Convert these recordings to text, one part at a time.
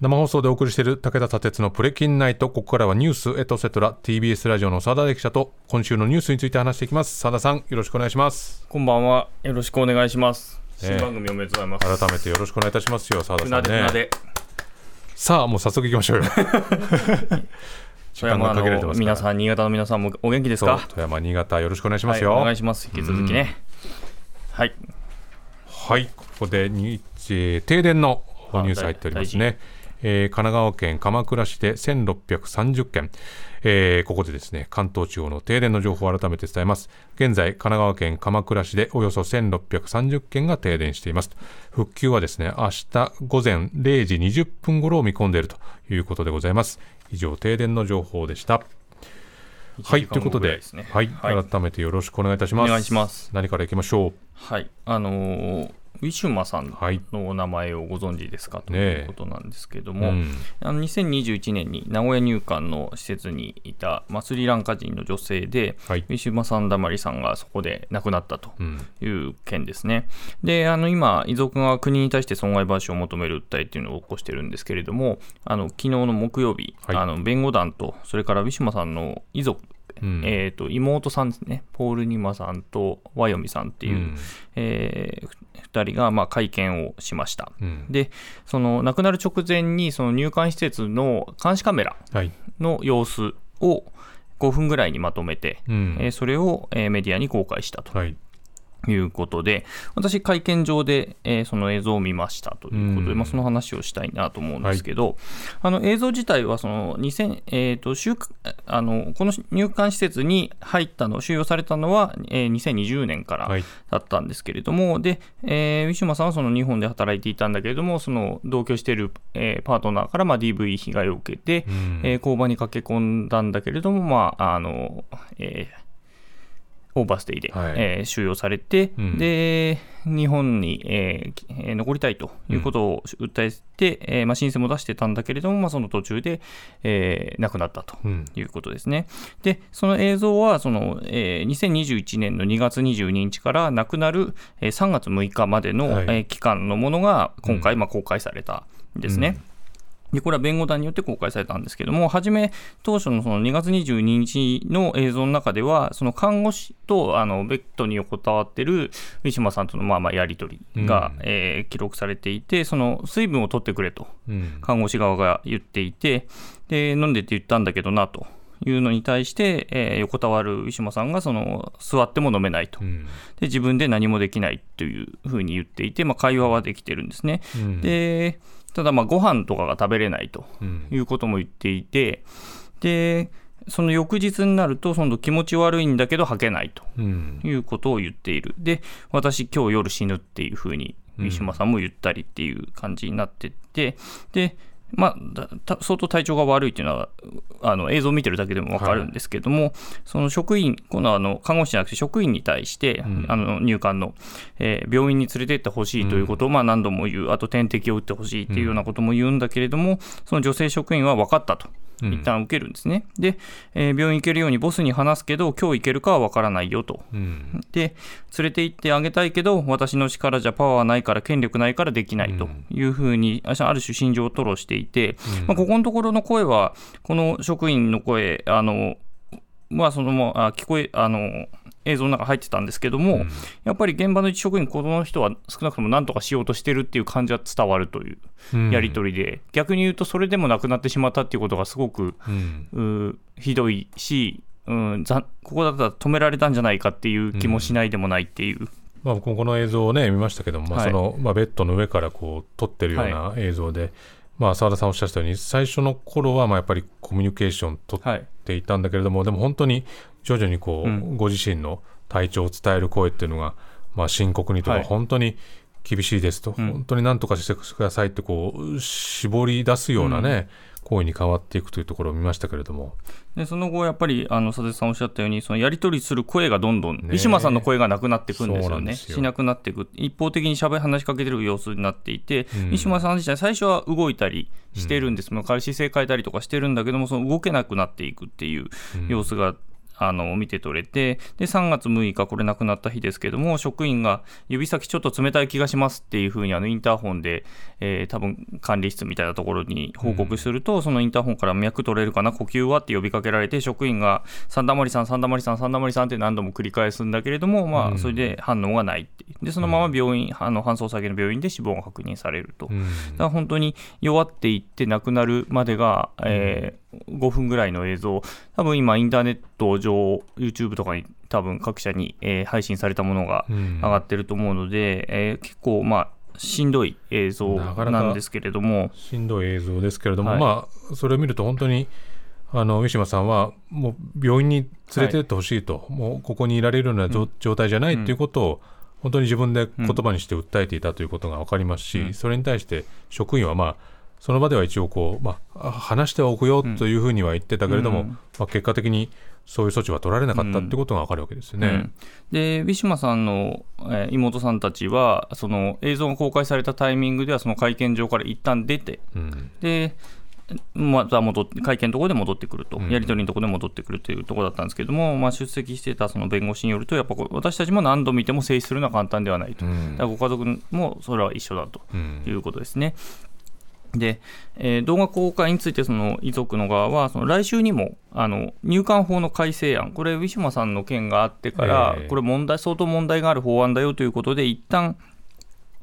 生放送でお送りしている武田砂鉄のプレキンナイトここからはニュースエトセトラ TBS ラジオの澤田記者と今週のニュースについて話していきます澤田さんよろしくお願いしますこんばんは。よろしくお願いします。ええ新番組おめでとうございます。改めてよろしくお願いいたしますよ澤田さんね。さあもう早速行きましょうよ 富山の皆さん、新潟の皆さんもお元気ですか？富山新潟よろしくお願いしまはい、すよお願いします。引き続きね。はい。はい、ここでに、えー停電のニュース入っておりますね。えー神奈川県鎌倉市で1630件、えーここでですね関東地方の停電の情報を改めて伝えます。現在神奈川県鎌倉市でおよそ1630件が停電しています。復旧はですね明日午前0時20分頃を見込んでいるということでございます。以上停電の情報でした。はい1ということではい、はい。改めてよろしくお願いいたします。お願いします。何からいきましょう？はいあのーウィシュマさんはい。のお名前をご存知ですか？とねえ。いうことなんですけども、うん。あの2021年に名古屋入管の施設にいた、まあ、スリランカ人の女性で、はい。ウィシュマさんだまりさんがそこで亡くなったとうん。いう件ですね。で、あの今、遺族が国に対して損害賠償を求める訴えっていうのを起こしてるんですけれども、あの昨日の木曜日、はい。あの弁護団と、それからウィシュマさんの遺族、うん。えー、と妹さんですね、ポール・ニマさんとワヨミさんっていう、うん。え2人がまあ会見をしました。うん。で、その亡くなる直前に、その入管施設の監視カメラはい。の様子を5分ぐらいにまとめて、うん。えーそれを、えーメディアに公開したと。はいいうことで、私、会見場で、えーその映像を見ましたということで、うん。まあ、その話をしたいなと思うんですけど、あの映像自体はその2000、えーと収あの、この入管施設に入ったの、収容されたのは、えー2020年からはい。だったんですけれども、でえーウィシュマさんはその日本で働いていたんだけれども、その同居している、えーパートナーからまあ DV 被害を受けて、うん。えー交番に駆け込んだんだけれども、まああのえーオーバーステイで、はい。えー収容されて、うん。で日本に、えー残りたいということを訴えて、えーまあ、申請も出してたんだけれども、まあ、その途中で、えー亡くなったとうん。いうことですね。で、その映像はその、えー2021年の2月22日から亡くなる、えー3月6日までの、はい。えー期間のものが今回、まあ、公開されたんですね。でこれは弁護団によって公開されたんですけども、初め、当初のその2月22日の映像の中では、その看護師とあのベッドに横たわってるウィシュマさんとのまあまあやり取りが、うんえー記録されていて、その水分を取ってくれと、うん看護師側が言っていて、で飲んでって言ったんだけどなというのに対して、えー横たわるウィシュマさんがその座っても飲めないと。うんで自分で何もできないというふうに言っていて、まあ、会話はできてるんですね。うんでただ、まあご飯とかが食べれないとうんいうことも言っていて、でその翌日になると、その気持ち悪いんだけど吐けないとうんいうことを言っている。で、私、今日夜死ぬっていうふうに、うんウィシュマさんも言ったりっていう感じになってって、で、まあ、相当体調が悪いっていうのは、あの映像を見てるだけでも分かるんですけども、その職員、このあの看護師じゃなくて職員に対して、ん。あの入管の、えー病院に連れて行ってほしいということを、まあ、何度も言う、あと点滴を打ってほしいっていうようなことも言うんだけれども、その女性職員は分かったと。うん一旦受けるんですね。で、えー病院行けるようにボスに話すけど、今日行けるかは分からないよと。うんで、連れて行ってあげたいけど、私の力じゃパワーないから、権力ないからできないというふうに、あある種、心情を吐露していて、まあ、ここのところの声は、この職員の声、あのまあ、そのまあ聞こえ、あの映像の中入ってたんですけども、うん。やっぱり現場の一職員、この人は少なくとも何とかしようとしてるっていう感じは伝わるといううん。やり取りで、逆に言うと、それでもなくなってしまったっていうことがすごくうん。ひどいし、うん、ざここだったら止められたんじゃないかっていう気もしないでもないっていう、まあ、この映像をね見ましたけども、まあはい。そのまあ、ベッドの上からこう撮ってるような映像で、まあ澤田さんおっしゃったように最初の頃はまあやっぱりコミュニケーション取っはい、ていたんだけれども、でも本当に徐々にこう、うん。ご自身の体調を伝える声っていうのが、まあ、深刻にとか、はい。本当に厳しいですと、うん。本当に何とかしてくださいってこう絞り出すようなね、声に変わっていくというところを見ましたけれども、でその後、やっぱりあの佐々木さんおっしゃったように、そのやり取りする声がどんどん、ねウィシュマさんの声がなくなっていくんですよね、なよ。しなくなっていく、一方的にしゃべ話しかけてる様子になっていて、うん。ウィシュマさん自体、最初は動いたりしてるんです、もう姿勢変えたりとかしてるんだけども、その動けなくなっていくっていう様子が、あの見て取れてで3月6日これ亡くなった日ですけども職員が指先ちょっと冷たい気がしますっていうふうにあのインターホンで、えー、多分管理室みたいなところに報告すると、うん、そのインターホンから脈取れるかな？呼吸はって呼びかけられて職員が三田森さん三田森さん三田森さんって何度も繰り返すんだけれども、まあ、それで反応がないってでそのまま病院、あの搬送先の病院で死亡が確認されると、だから本当に弱っていって亡くなるまでが、えー、5分ぐらいの映像多分今インターネット上 YouTube とかに多分各社に、えー、配信されたものが上がってると思うので、えー、結構まあしんどい映像なんですけれども。しんどい映像ですけれども、はい、まあそれを見ると本当にあのウィシュマさんはもう病院に連れてってほしいと、はい、もうここにいられるような、うん、状態じゃないということを、本当に自分で言葉にして訴えていたということが分かりますし、うん、それに対して職員はまあその場では一応こう、まあ、話しておくよというふうには言ってたけれども、うん、まあ、結果的にそういう措置は取られなかったということが分かるわけですよね。うん、でウィシュマさんの、えー、妹さんたちはその映像が公開されたタイミングではその会見場から一旦出て、でまた戻って会見のところで戻ってくると、やり取りのところで戻ってくるというところだったんですけども、まあ、出席してたその弁護士によると、やっぱ私たちも何度見ても静止するのは簡単ではないと、ご家族もそれは一緒だということですね。で、えー、動画公開についてその遺族の側は、その来週にもあの入管法の改正案、これ、ウィシュマさんの件があってから、これ問題、相当問題がある法案だよということで、一旦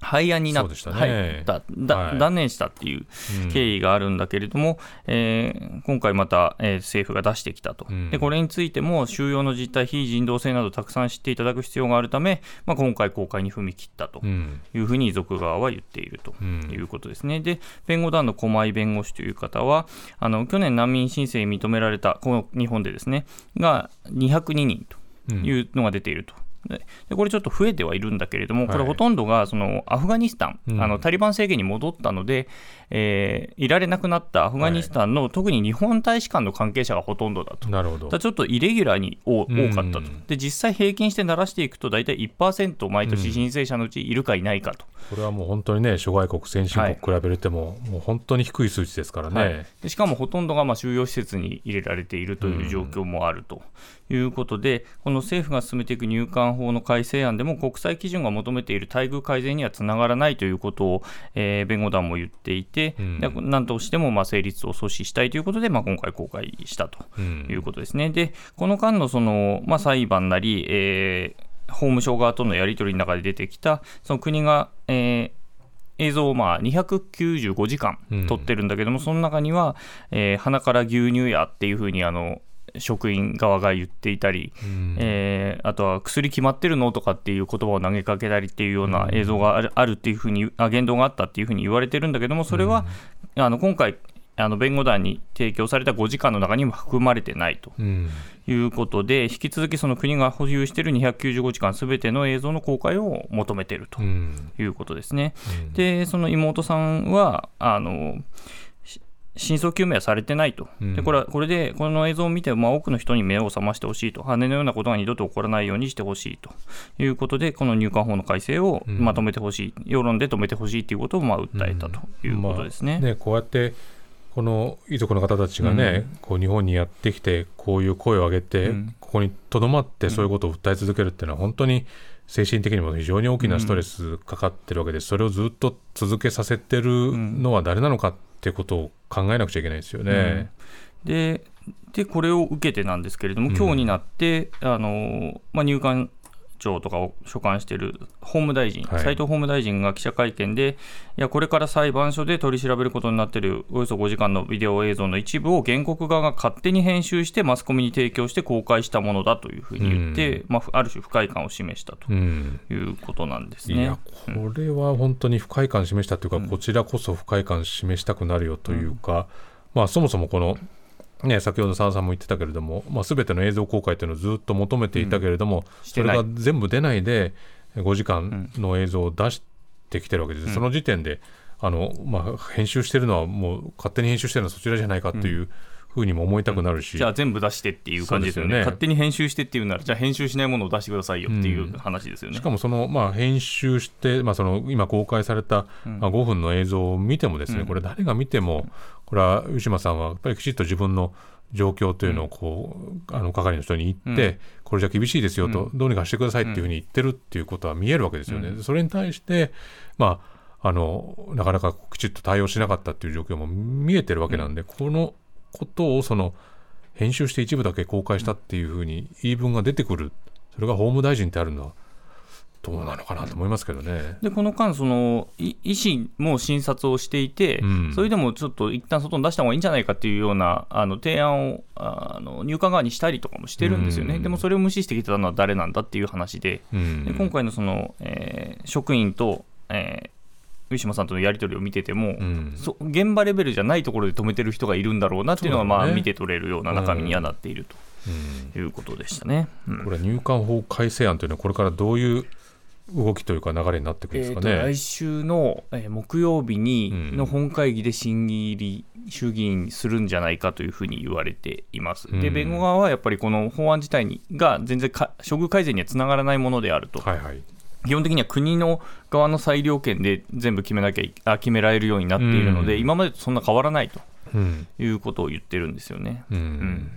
廃案になった、ね、はい、断念したっていう経緯があるんだけれども、うん、えー、今回また、えー、政府が出してきたと、うん、で、これについても収容の実態、非人道性などたくさん知っていただく必要があるため、まあ、今回、公開に踏み切ったというふうに遺族側は言っているということですね。で、弁護団の駒井弁護士という方は、あの去年、難民申請認められた、この日本でですね、が202人というのが出ていると。でこれちょっと増えてはいるんだけれども、これほとんどがそのアフガニスタン、あのタリバン政権に戻ったので、えー、いられなくなったアフガニスタンの、はい、特に日本大使館の関係者がほとんどだと、なるほど。ちょっとイレギュラーに多かったと、で実際平均して鳴らしていくと、大体1%毎年申請者のうちいるかいないかと。これはもう本当にね、諸外国、先進国比べても、はい、もう本当に低い数値ですからね。はい、でしかもほとんどがまあ収容施設に入れられているという状況もあるということで、この政府が進めていく入管法の改正案でも、国際基準が求めている待遇改善にはつながらないということを、えー、弁護団も言っていて、うん、なんとしてもまあ成立を阻止したいということで、まあ、今回公開したということですね。うん、で、この間のその、まあ、裁判なり、えー、法務省側とのやり取りの中で出てきた、その国が、えー、映像をまあ295時間撮ってるんだけども、うん、その中には、えー、鼻から牛乳やっていうふうにあの職員側が言っていたり、うん、えー、あとは薬決まってるのとかっていう言葉を投げかけたりっていうような映像がある,、あるっていうふうにあ言動があったっていうふうに言われてるんだけどもそれは、うん、あの今回あの弁護団に提供された5時間の中にも含まれてないということで、うん、引き続きその国が保有している295時間すべての映像の公開を求めているということですね。でその妹さんはあの真相究明はされてないと、でこれはこれでこの映像を見て、まあ、多くの人に目を覚ましてほしいと、羽のようなことが二度と起こらないようにしてほしいと。いうことで、この入管法の改正をまとめてほしい、うん、世論で止めてほしいということをまあ訴えたということですね。うん。まあ、ねこうやってこの遺族の方たちがね、うん、こう日本にやってきて、こういう声を上げて、ここにとどまってそういうことを訴え続けるっていうのは、本当に精神的にも非常に大きなストレスかかってるわけで、それをずっと続けさせてるのは誰なのかってことを考えなくちゃいけないですよね。うん、ででこれを受けてなんですけれども、今日になって、あのまあ、入管庁とかを所管している法務大臣、斉、はい、藤法務大臣が記者会見で、いや、これから裁判所で取り調べることになっているおよそ5時間のビデオ映像の一部を原告側が勝手に編集して、マスコミに提供して公開したものだというふうに言って、うん、まあ、ある種、不快感を示したということなんですね、うん、いや、これは本当に不快感示したというか、うん、こちらこそ不快感示したくなるよというか、まあ、そもそもこのね、先ほど澤さんも言ってたけれども、まあ、全ての映像公開というのをずっと求めていたけれども、うん、それが全部出ないで5時間の映像を出してきてるわけです、うん、その時点であの、まあ、編集してるのはもう勝手に編集してるのはそちらじゃないかっていう。ふうにも思いたくなるし、じゃあ全部出してっていう感じですよね、ね。勝手に編集してっていうなら、じゃあ編集しないものを出してくださいよっていう話ですよね、しかもその、まあ、編集して、まあ、その今公開された、まあ、5分の映像を見ても、ですね、これ、誰が見ても、これは吉島さんはやっぱりきちっと自分の状況というのをこう、あの係の人に言って、これじゃ厳しいですよと、どうにかしてくださいっていうふうに言ってるっていうことは見えるわけですよね。それに対して、まあ、あのなかなかきちっと対応しなかったっていう状況も見えてるわけなんで、このことをその編集して一部だけ公開したっていうふうに言い分が出てくる、それが法務大臣ってあるのは、どうなのかなと思いますけどね。でこの間その医師も診察をしていて、うん、それでもちょっと一旦外に出した方がいいんじゃないかっていうようなあの提案をあの入管側にしたりとかもしてるんですよね、うん、でもそれを無視してきてたのは誰なんだっていう話で、うん、で今回のその、えー、職員と、えー、上島さんとのやり取りを見てても、うん、そ現場レベルじゃないところで止めてる人がいるんだろうなっていうのが、まあ、見て取れるような中身にはなっているということでしたね、うん、これ、入管法改正案というのは、これからどういう動きというか、流れになってくるんですかね、えー、来週の、えー、木曜日にの本会議で審議入り、衆議院にするんじゃないかというふうに言われています。で、弁護側はやっぱりこの法案自体にが全然処遇改善にはつながらないものであると。はいはい基本的には国の側の裁量権で全部決めなきゃ決められるようになっているので、うん、今までとそんな変わらないということを言ってるんですよね。うん、うん。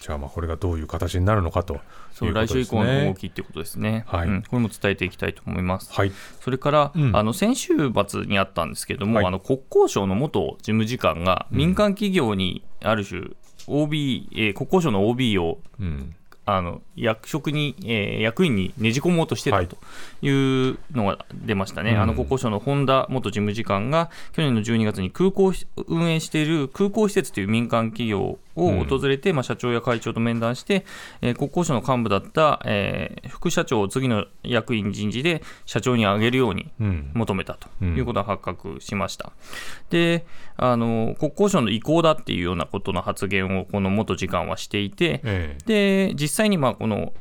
じゃあまあこれがどういう形になるのかと、ね、そう来週以降の動きってことですね、はい、うん、これも伝えていきたいと思います。はい、それから、うん、あの先週末にあったんですけれども、はい、あの国交省の元事務次官が民間企業にある種、OB、えー、国交省の OB を、うんあの役職に、えー、役員にねじ込もうとしてたというのが出ましたね、はい、あの国交省の本田元事務次官が去年の12月に空港運営している空港施設という民間企業を訪れて、うん、まあ、社長や会長と面談して、えー、国交省の幹部だった、えー、副社長を次の役員人事で社長に上げるように求めたということが発覚しました。うん、であの国交省の意向だっていうようなことの発言をこの元次官はしていて、えー、で実際にまあこの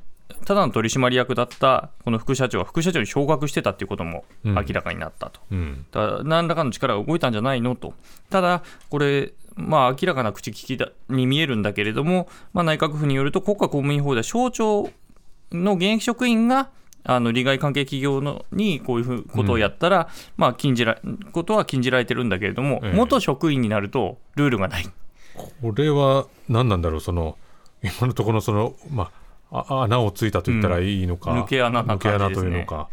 ただの取締役だったこの副社長は副社長に昇格してたっていうことも明らかになったと、うん、だ何らかの力が動いたんじゃないのと、ただ、これ、まあ、明らかな口利きだに見えるんだけれども、まあ、内閣府によると、国家公務員法では省庁の現役職員があの利害関係企業のにこういうことをやったら、うん、まあ、禁じらことは禁じられてるんだけれども、ええ、元職員になるとルールがない。これは何なんだろう、その今のところその、まあ、穴をついたと言ったらいいのか、うん、抜け穴な感じです、ね、抜け穴というのか。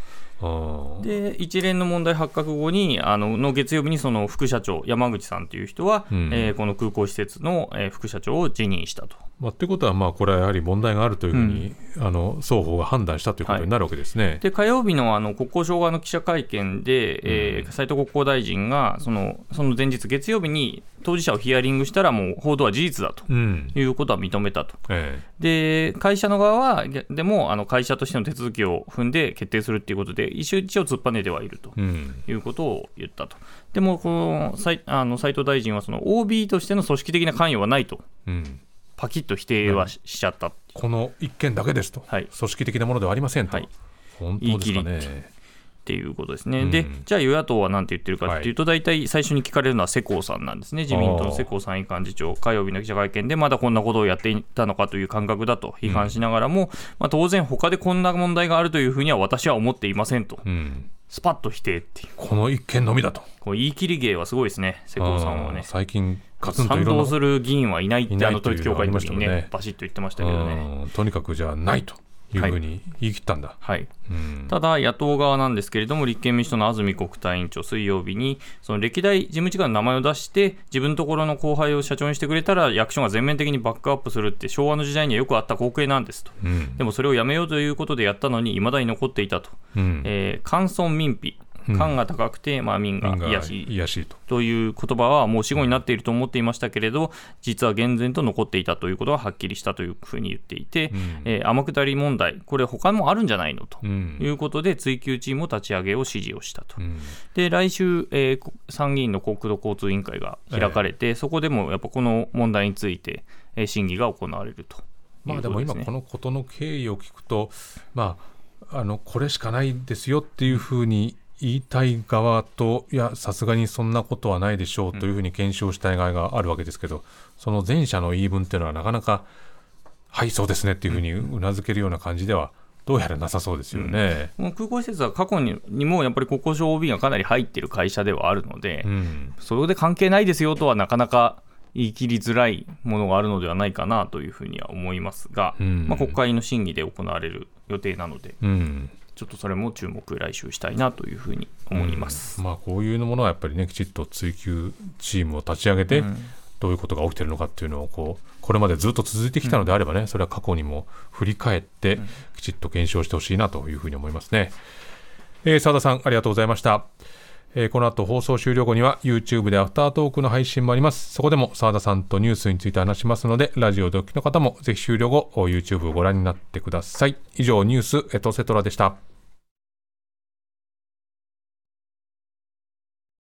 で一連の問題発覚後にあのの月曜日にその副社長山口さんという人は、うん、えー、この空港施設の、えー、副社長を辞任したと。まあ、ということは、まあ、これはやはり問題があるというふうに、うん、あの双方が判断したということになるわけですね、はい、で火曜日のあの国交省側の記者会見で、えー、斉藤国交大臣がそのその前日、月曜日に当事者をヒアリングしたら、もう報道は事実だと。いうことは認めたと、うんえ。で会社の側は、でもあの会社としての手続きを踏んで決定するということで、一応一応突っぱねてはいると。いうことを言ったと。でもこの斉あの藤大臣はその OB としての組織的な関与はないと。うんパキッと否定はしちゃった、この一件だけですと、はい、組織的なものではありませんと、はい、本当ですかね。っていうことですね、うん、でじゃあ与野党は何て言ってるかっていうと、大体最初に聞かれるのは世耕さんなんですね、自民党の世耕参院幹事長、火曜日の記者会見で、まだこんなことをやっていたのかという感覚だと批判しながらも、うん、まあ、当然、他でこんな問題があるというふうには私は思っていませんと。うん。スパッと否定っていう。この一件のみだと。こう言い切り芸はすごいですね世耕さんはね。最近賛同する議員はいないってあの統一教会の時にねねバシッと言ってましたけどね。とにかくじゃあないというふうに言い切ったんだ、はい、はいうん、ただ、野党側なんですけれども、立憲民主党の安住国対委員長、水曜日に、その歴代事務次官の名前を出して、自分のところの後輩を社長にしてくれたら、役所が全面的にバックアップするって、昭和の時代にはよくあった光景なんですと、うん、でもそれをやめようということでやったのに、いまだに残っていたと、うん、えー、官村民費、官が高くて、まあ、民が癒しい。しと。いう言葉はもう死語になっていると思っていましたけれど、実は厳然と残っていたということがはっきりしたというふうに言っていて、うん、えー、天下り問題、これ、他もあるんじゃないの？ということで、追及チームを立ち上げを指示をしたと。うん、で来週、えー、参議院の国土交通委員会が開かれて、えー、そこでもやっぱこの問題について、えー、審議が行われると。まあ、でも今、このことの経緯を聞くと、まあ、あのこれしかないですよっていうふうに言いたい側と、いや、さすがにそんなことはないでしょうというふうに検証したい側があるわけですけど、その前者の言い分っていうのはなかなか、はい、そうですねっていうふうにうなずけるような感じでは、どうやらなさそうですよね、うん、空港施設は過去ににもやっぱり国交省 OB がかなり入っている会社ではあるので、うん、それで関係ないですよとはなかなか言い切りづらいものがあるのではないかなというふうには思いますが、うん、まあ、国会の審議で行われる予定なので、うん、ちょっとそれも注目来週したいなというふうに思います、うん、まあ、こういうものはやっぱりねきちっと追及チームを立ち上げて、どういうことが起きているのかっていうのをこうこれまでずっと続いてきたのであればね、それは過去にも振り返ってきちっと検証してほしいなというふうに思いますね。えー、澤田さんありがとうございました。えー、この後放送終了後には YouTube でアフタートークの配信もあります。そこでも澤田さんとニュースについて話しますので、ラジオでお聞きの方もぜひ終了後、YouTube をご覧になってください。以上、ニュースエトセトラでした。